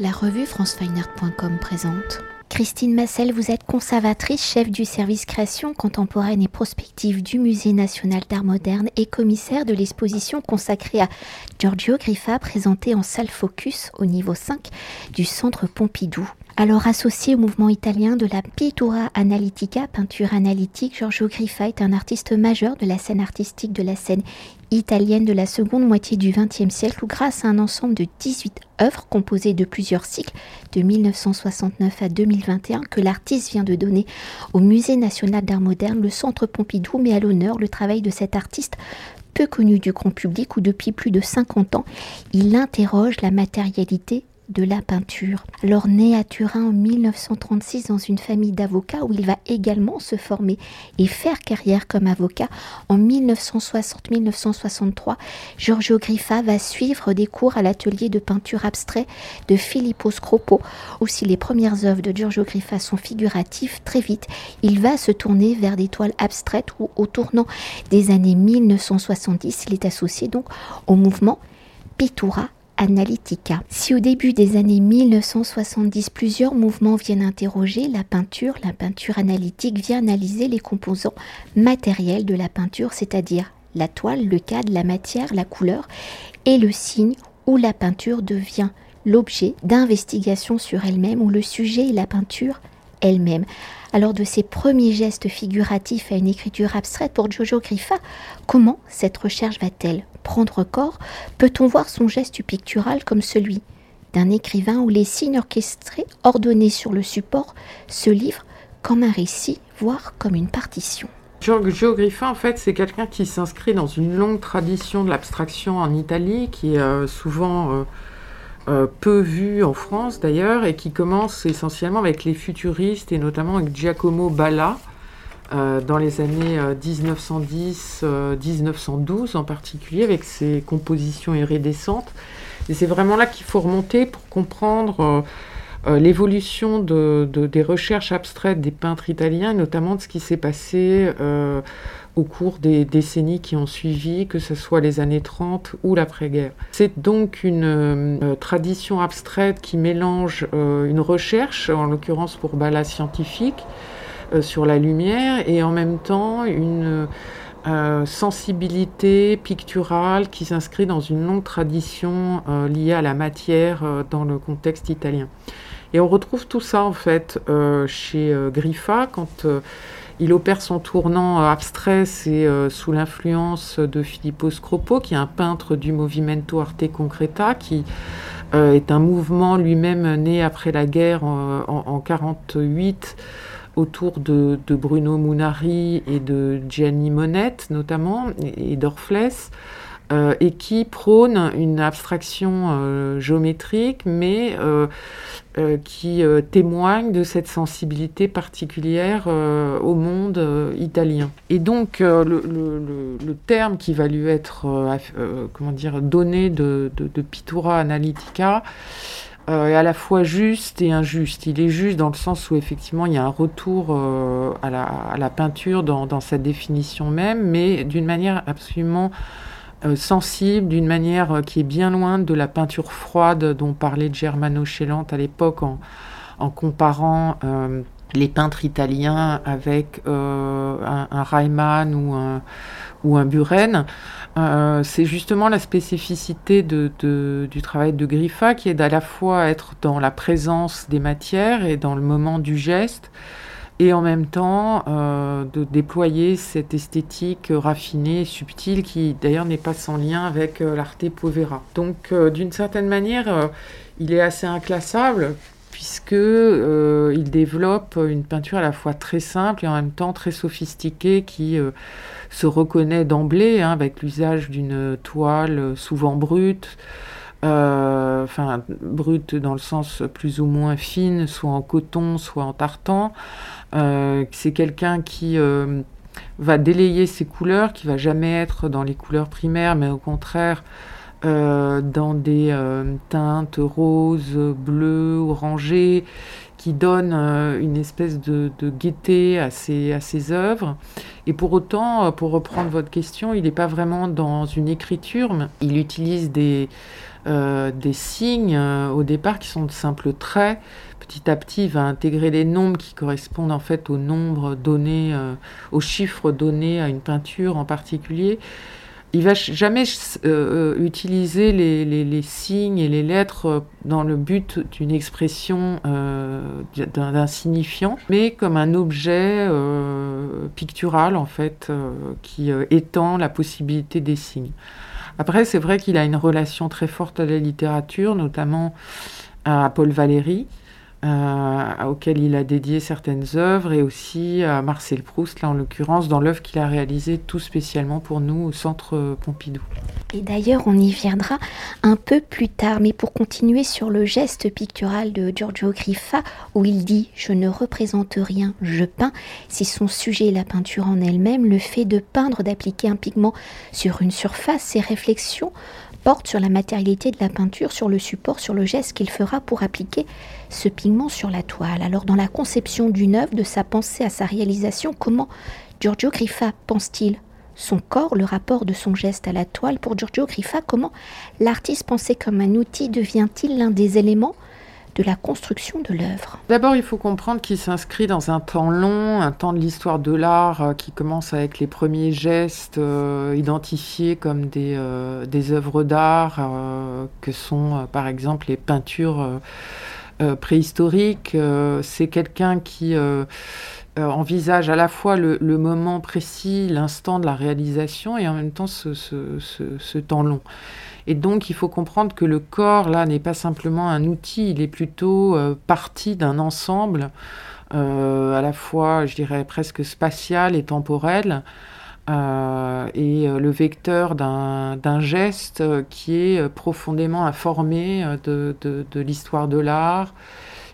La revue francefineart.com présente. Christine Massel, vous êtes conservatrice, chef du service création contemporaine et prospective du Musée national d'art moderne et commissaire de l'exposition consacrée à Giorgio Griffa présentée en salle Focus au niveau 5 du Centre Pompidou. Alors associé au mouvement italien de la pittura analytica, peinture analytique, Giorgio Griffa est un artiste majeur de la scène artistique de la scène italienne de la seconde moitié du XXe siècle où grâce à un ensemble de 18 œuvres composées de plusieurs cycles de 1969 à 2021 que l'artiste vient de donner au Musée national d'art moderne, le Centre Pompidou met à l'honneur le travail de cet artiste peu connu du grand public où depuis plus de 50 ans il interroge la matérialité de la peinture. Alors né à Turin en 1936 dans une famille d'avocats où il va également se former et faire carrière comme avocat, en 1960-1963, Giorgio Griffa va suivre des cours à l'atelier de peinture abstrait de Filippo Scropo. Aussi les premières œuvres de Giorgio Griffa sont figuratives, très vite, il va se tourner vers des toiles abstraites où au tournant des années 1970, il est associé donc au mouvement Pittura Analytica. Si au début des années 1970, plusieurs mouvements viennent interroger la peinture, la peinture analytique vient analyser les composants matériels de la peinture, c'est-à-dire la toile, le cadre, la matière, la couleur et le signe où la peinture devient l'objet d'investigation sur elle-même, où le sujet est la peinture elle-même. Alors de ses premiers gestes figuratifs à une écriture abstraite pour Jojo Griffa, comment cette recherche va-t-elle prendre corps Peut-on voir son geste pictural comme celui d'un écrivain où les signes orchestrés, ordonnés sur le support, se livrent comme un récit, voire comme une partition. Giorgio en fait, c'est quelqu'un qui s'inscrit dans une longue tradition de l'abstraction en Italie, qui est euh, souvent euh, euh, peu vu en France d'ailleurs, et qui commence essentiellement avec les futuristes, et notamment avec Giacomo Balla, euh, dans les années 1910-1912 euh, en particulier, avec ses compositions iridescentes. Et c'est vraiment là qu'il faut remonter pour comprendre l'évolution des recherches abstraites des peintres italiens, notamment de ce qui s'est passé au cours des décennies qui ont suivi, que ce soit les années 30 ou l'après-guerre. C'est donc une euh, tradition abstraite qui mélange euh, une recherche, en l'occurrence pour Bala scientifique, euh, sur la lumière, et en même temps une sensibilité picturale qui s'inscrit dans une longue tradition liée à la matière dans le contexte italien. Et on retrouve tout ça en fait chez Griffa quand il opère son tournant euh, abstrait, c'est euh, sous l'influence de Filippo Scropo, qui est un peintre du Movimento Arte Concreta, qui euh, est un mouvement lui-même né après la guerre en 1948 autour de, Bruno Munari et de Gianni Monette notamment, et, et d'Orflès. Euh, et qui prône une abstraction euh, géométrique, mais euh, qui témoigne de cette sensibilité particulière au monde italien. Et donc le, terme qui va lui être comment dire, donné de, de, Pittura Analytica est à la fois juste et injuste. Il est juste dans le sens où effectivement il y a un retour à la, peinture dans, sa définition même, mais d'une manière absolument euh, sensible, d'une manière euh, qui est bien loin de la peinture froide dont parlait Germano Chelante à l'époque en, comparant euh, les peintres italiens avec un, un, Reimann ou un, ou un Buren. c'est justement la spécificité du travail de Griffa qui est à la fois être dans la présence des matières et dans le moment du geste et en même temps euh, de déployer cette esthétique raffinée, subtile, qui d'ailleurs n'est pas sans lien avec euh, l'arte povera. Donc euh, d'une certaine manière, il est assez inclassable puisque il développe une peinture à la fois très simple et en même temps très sophistiquée qui se reconnaît d'emblée hein, avec l'usage d'une toile souvent brute. enfin brute dans le sens plus ou moins fine, soit en coton, soit en tartan, euh, c'est quelqu'un qui euh, va délayer ses couleurs, qui va jamais être dans les couleurs primaires, mais au contraire euh, dans des teintes roses, bleues, orangées, qui donnent une espèce de, gaieté à ses, œuvres. Et pour autant, pour reprendre votre question, il n'est pas vraiment dans une écriture, mais il utilise des, des signes au départ qui sont de simples traits. Petit à petit, il va intégrer des nombres qui correspondent en fait au nombre donné, aux chiffres donnés à une peinture en particulier il va jamais euh, euh, utiliser les, signes et les lettres euh, dans le but d'une expression d'un signifiant, mais comme un objet pictural en fait qui étend la possibilité des signes. Après, c'est vrai qu'il a une relation très forte à la littérature, notamment à Paul Valéry. Auquel il a dédié certaines œuvres, et aussi à Marcel Proust, là en l'occurrence, dans l'œuvre qu'il a réalisée tout spécialement pour nous au Centre Pompidou. Et d'ailleurs, on y viendra un peu plus tard, mais pour continuer sur le geste pictural de Giorgio Griffa, où il dit Je ne représente rien, je peins. Si son sujet la peinture en elle-même, le fait de peindre, d'appliquer un pigment sur une surface, ses réflexions porte sur la matérialité de la peinture, sur le support, sur le geste qu'il fera pour appliquer ce pigment sur la toile. Alors dans la conception d'une œuvre, de sa pensée à sa réalisation, comment Giorgio Griffa pense-t-il son corps, le rapport de son geste à la toile? Pour Giorgio Griffa, comment l'artiste pensé comme un outil devient-il l'un des éléments la construction de l'œuvre. D'abord, il faut comprendre qu'il s'inscrit dans un temps long, un temps de l'histoire de l'art euh, qui commence avec les premiers gestes euh, identifiés comme des, euh, des œuvres d'art, que sont par exemple les peintures préhistoriques. C'est quelqu'un qui envisage à la fois le, moment précis, l'instant de la réalisation, et en même temps ce temps long. Et donc, il faut comprendre que le corps, là, n'est pas simplement un outil, il est plutôt euh, partie d'un ensemble, euh, à la fois, je dirais, presque spatial et temporel, euh, et le vecteur d'un geste qui est profondément informé de, l'histoire de l'art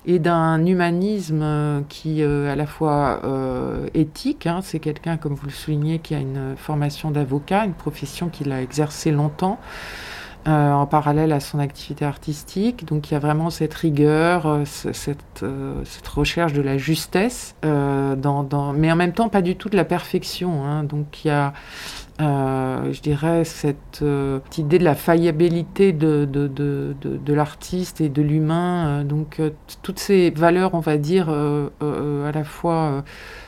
et d'un humanisme qui est à la fois éthique, hein. c'est quelqu'un, comme vous le soulignez, qui a une formation d'avocat, une profession qu'il a exercée longtemps, euh, en parallèle à son activité artistique. Donc il y a vraiment cette rigueur, euh, cette, euh, recherche de la justesse, mais en même temps pas du tout de la perfection. Hein. Donc il y a, je dirais, cette, idée de la faillibilité de, de, de, de l'artiste et de l'humain. donc toutes ces valeurs, on va dire, à la fois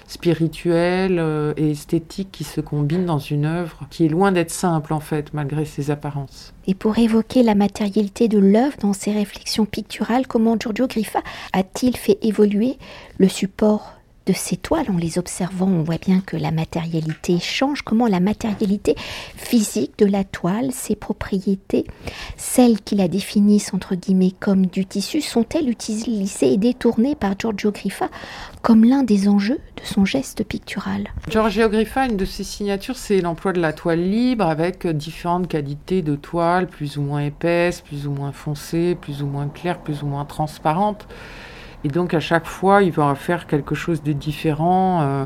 spirituelle euh, et esthétique qui se combinent dans une œuvre qui est loin d'être simple en fait, malgré ses apparences. Et pour évoquer la matérialité de l'œuvre dans ses réflexions picturales, comment Giorgio Griffa a-t-il fait évoluer le support de ces toiles, en les observant, on voit bien que la matérialité change. Comment la matérialité physique de la toile, ses propriétés, celles qu'il a définissent entre guillemets comme du tissu, sont-elles utilisées et détournées par Giorgio Griffa comme l'un des enjeux de son geste pictural? Giorgio Griffa, une de ses signatures, c'est l'emploi de la toile libre avec différentes qualités de toile, plus ou moins épaisses, plus ou moins foncées, plus ou moins claires, plus ou moins transparentes. Et donc à chaque fois, il va faire quelque chose de différent euh,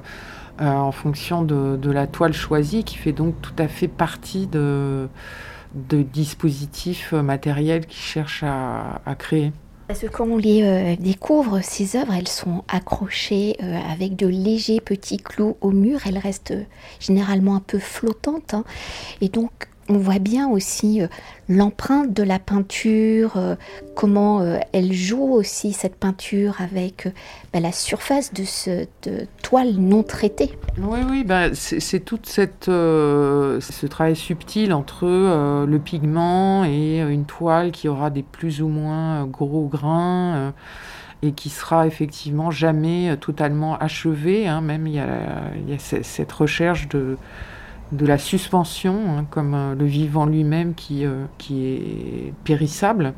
euh, en fonction de, la toile choisie, qui fait donc tout à fait partie de, dispositifs matériels qu'il cherche à, créer. Parce que quand on les euh, découvre, ces œuvres, elles sont accrochées avec de légers petits clous au mur. Elles restent généralement un peu flottantes. Hein. Et donc, on voit bien aussi euh, l'empreinte de la peinture, euh, comment euh, elle joue aussi cette peinture avec bah, la surface de cette toile non traitée. Oui, oui, bah, c'est tout ce travail subtil entre le pigment et une toile qui aura des plus ou moins gros grains et qui sera effectivement jamais totalement achevée. Hein. même il y a cette recherche de de la suspension, hein, comme euh, le vivant lui-même qui, euh, qui est périssable.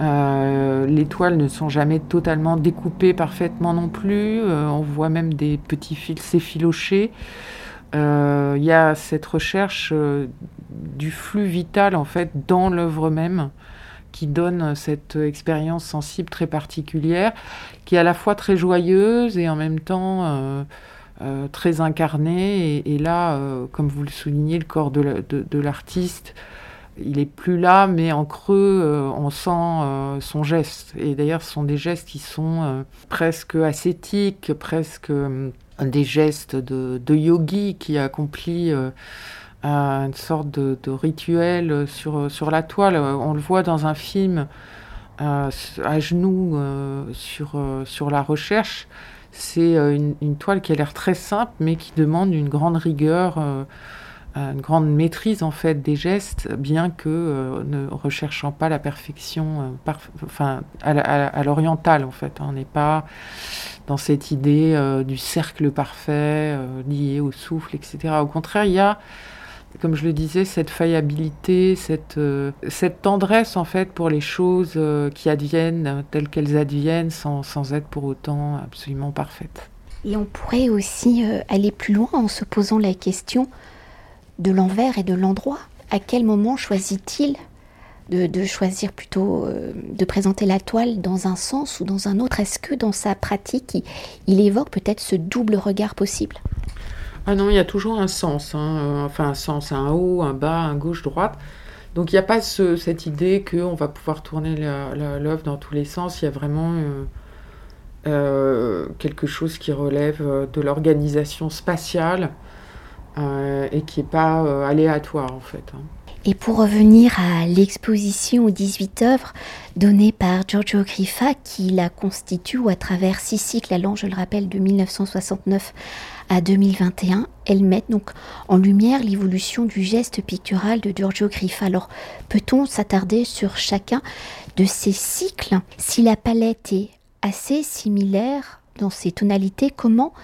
Euh, les toiles ne sont jamais totalement découpées parfaitement non plus. on voit même des petits fils s'effilocher. Il y a cette recherche du flux vital en fait dans l'œuvre même qui donne cette expérience sensible très particulière, qui est à la fois très joyeuse et en même temps euh, très incarné. Et, là, euh, comme vous le soulignez, le corps de l'artiste, il est plus là, mais en creux, euh, on sent son geste. Et d'ailleurs, ce sont des gestes qui sont presque ascétiques, presque des gestes de, yogi qui accomplit une sorte de, rituel sur, la toile. On le voit dans un film à genoux sur la recherche. C'est une, toile qui a l'air très simple, mais qui demande une grande rigueur une grande maîtrise en fait des gestes, bien que euh, ne recherchant pas la perfection, euh, à, l'oriental en fait. On n'est pas dans cette idée euh, du cercle parfait lié au souffle, etc. Au contraire, il y a, comme je le disais, cette faillibilité, cette, cette tendresse en fait pour les choses qui adviennent telles qu'elles adviennent, sans, être pour autant absolument parfaites. Et on pourrait aussi aller plus loin en se posant la question de l'envers et de l'endroit. À quel moment choisit-il de, choisir plutôt euh, de présenter la toile dans un sens ou dans un autre? Est-ce que dans sa pratique, il, évoque peut-être ce double regard possible? Ah non, il y a toujours un sens, hein. euh, enfin un sens, un haut, un bas, un gauche-droite. Donc il n'y a pas cette idée qu'on va pouvoir tourner l'œuvre dans tous les sens. Il y a vraiment euh, quelque chose qui relève de l'organisation spatiale euh, et qui n'est pas euh, aléatoire en fait. Hein. Et pour revenir à l'exposition aux 18 œuvres données par Giorgio Griffa, qui la constitue à travers six cycles allant, je le rappelle, de 1969 à 2021, elle met donc en lumière l'évolution du geste pictural de Giorgio Griffa. Alors, peut-on s'attarder sur chacun de ces cycles? Si la palette est assez similaire dans ses tonalités, comment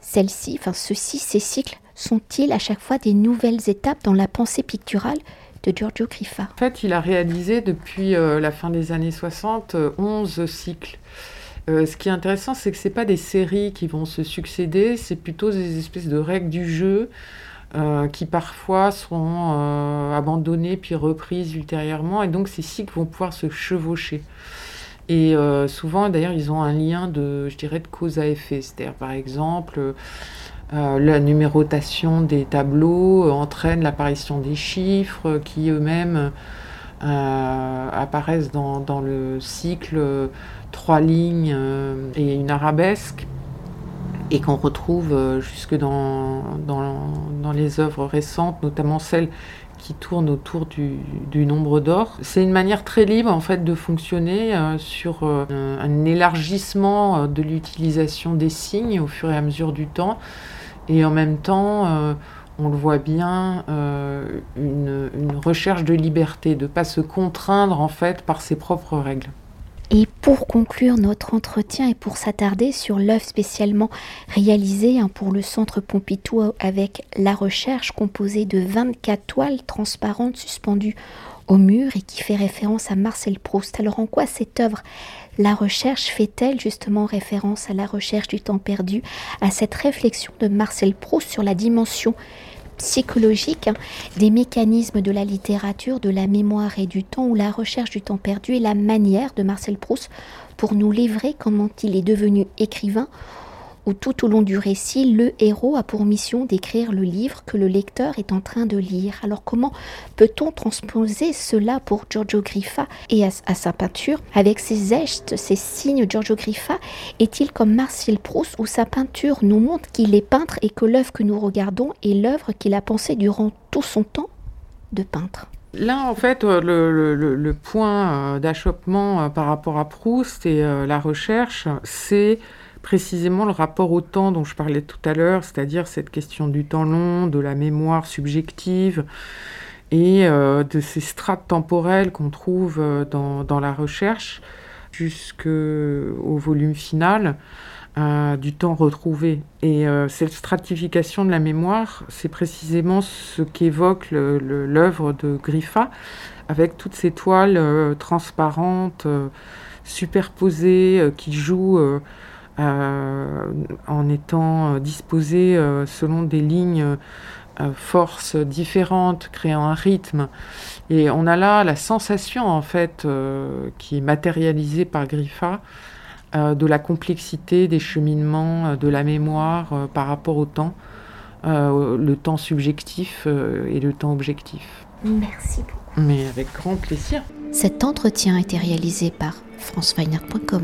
celle-ci, enfin ceux-ci, ces cycles, sont-ils à chaque fois des nouvelles étapes dans la pensée picturale Giorgio Griffa En fait, il a réalisé depuis euh, la fin des années 60 11 euh, cycles. Euh, ce qui est intéressant, c'est que ce pas des séries qui vont se succéder, c'est plutôt des espèces de règles du jeu qui parfois seront abandonnées puis reprises ultérieurement. Et donc ces cycles vont pouvoir se chevaucher. Et souvent, d'ailleurs, ils ont un lien de, je dirais, de cause à effet. C'est-à-dire, par exemple, euh, la numérotation des tableaux euh, entraîne l'apparition des chiffres qui eux-mêmes euh, apparaissent dans, le cycle trois lignes et une arabesque et qu'on retrouve jusque dans, les œuvres récentes, notamment celles qui tournent autour du, nombre d'or. C'est une manière très libre en fait de fonctionner sur un élargissement de l'utilisation des signes au fur et à mesure du temps. Et en même temps, euh, on le voit bien, euh, une, recherche de liberté, de ne pas se contraindre en fait par ses propres règles. Et pour conclure notre entretien et pour s'attarder sur l'œuvre spécialement réalisée hein, pour le Centre Pompidou avec la recherche composée de 24 toiles transparentes suspendues au mur et qui fait référence à Marcel Proust. Alors en quoi cette œuvre la recherche fait-elle justement référence à la recherche du temps perdu, à cette réflexion de Marcel Proust sur la dimension psychologique hein, des mécanismes de la littérature, de la mémoire et du temps, ou la recherche du temps perdu et la manière de Marcel Proust pour nous livrer comment il est devenu écrivain où tout au long du récit, le héros a pour mission d'écrire le livre que le lecteur est en train de lire. Alors comment peut-on transposer cela pour Giorgio Griffa et à, sa peinture Avec ses gestes, ses signes, Giorgio Griffa est-il comme Marcel Proust où sa peinture nous montre qu'il est peintre et que l'œuvre que nous regardons est l'œuvre qu'il a pensée durant tout son temps de peintre? Là, en fait, euh, le, point euh, d'achoppement euh, par rapport à Proust et la recherche, c'est précisément le rapport au temps dont je parlais tout à l'heure, c'est-à-dire cette question du temps long, de la mémoire subjective et euh, de ces strates temporelles qu'on trouve euh, dans, la recherche jusqu'au volume final euh, du temps retrouvé. Et cette stratification de la mémoire, c'est précisément ce qu'évoque l'œuvre de Griffa, avec toutes ces toiles transparentes, superposées, qui jouent en étant disposé euh, selon des lignes euh, forces différentes, créant un rythme. Et on a là la sensation, en fait, qui est matérialisée par Griffa, de la complexité des cheminements de la mémoire par rapport au temps, le temps subjectif et le temps objectif. Merci beaucoup. Mais avec grand plaisir. Cet entretien a été réalisé par franceweiner.com.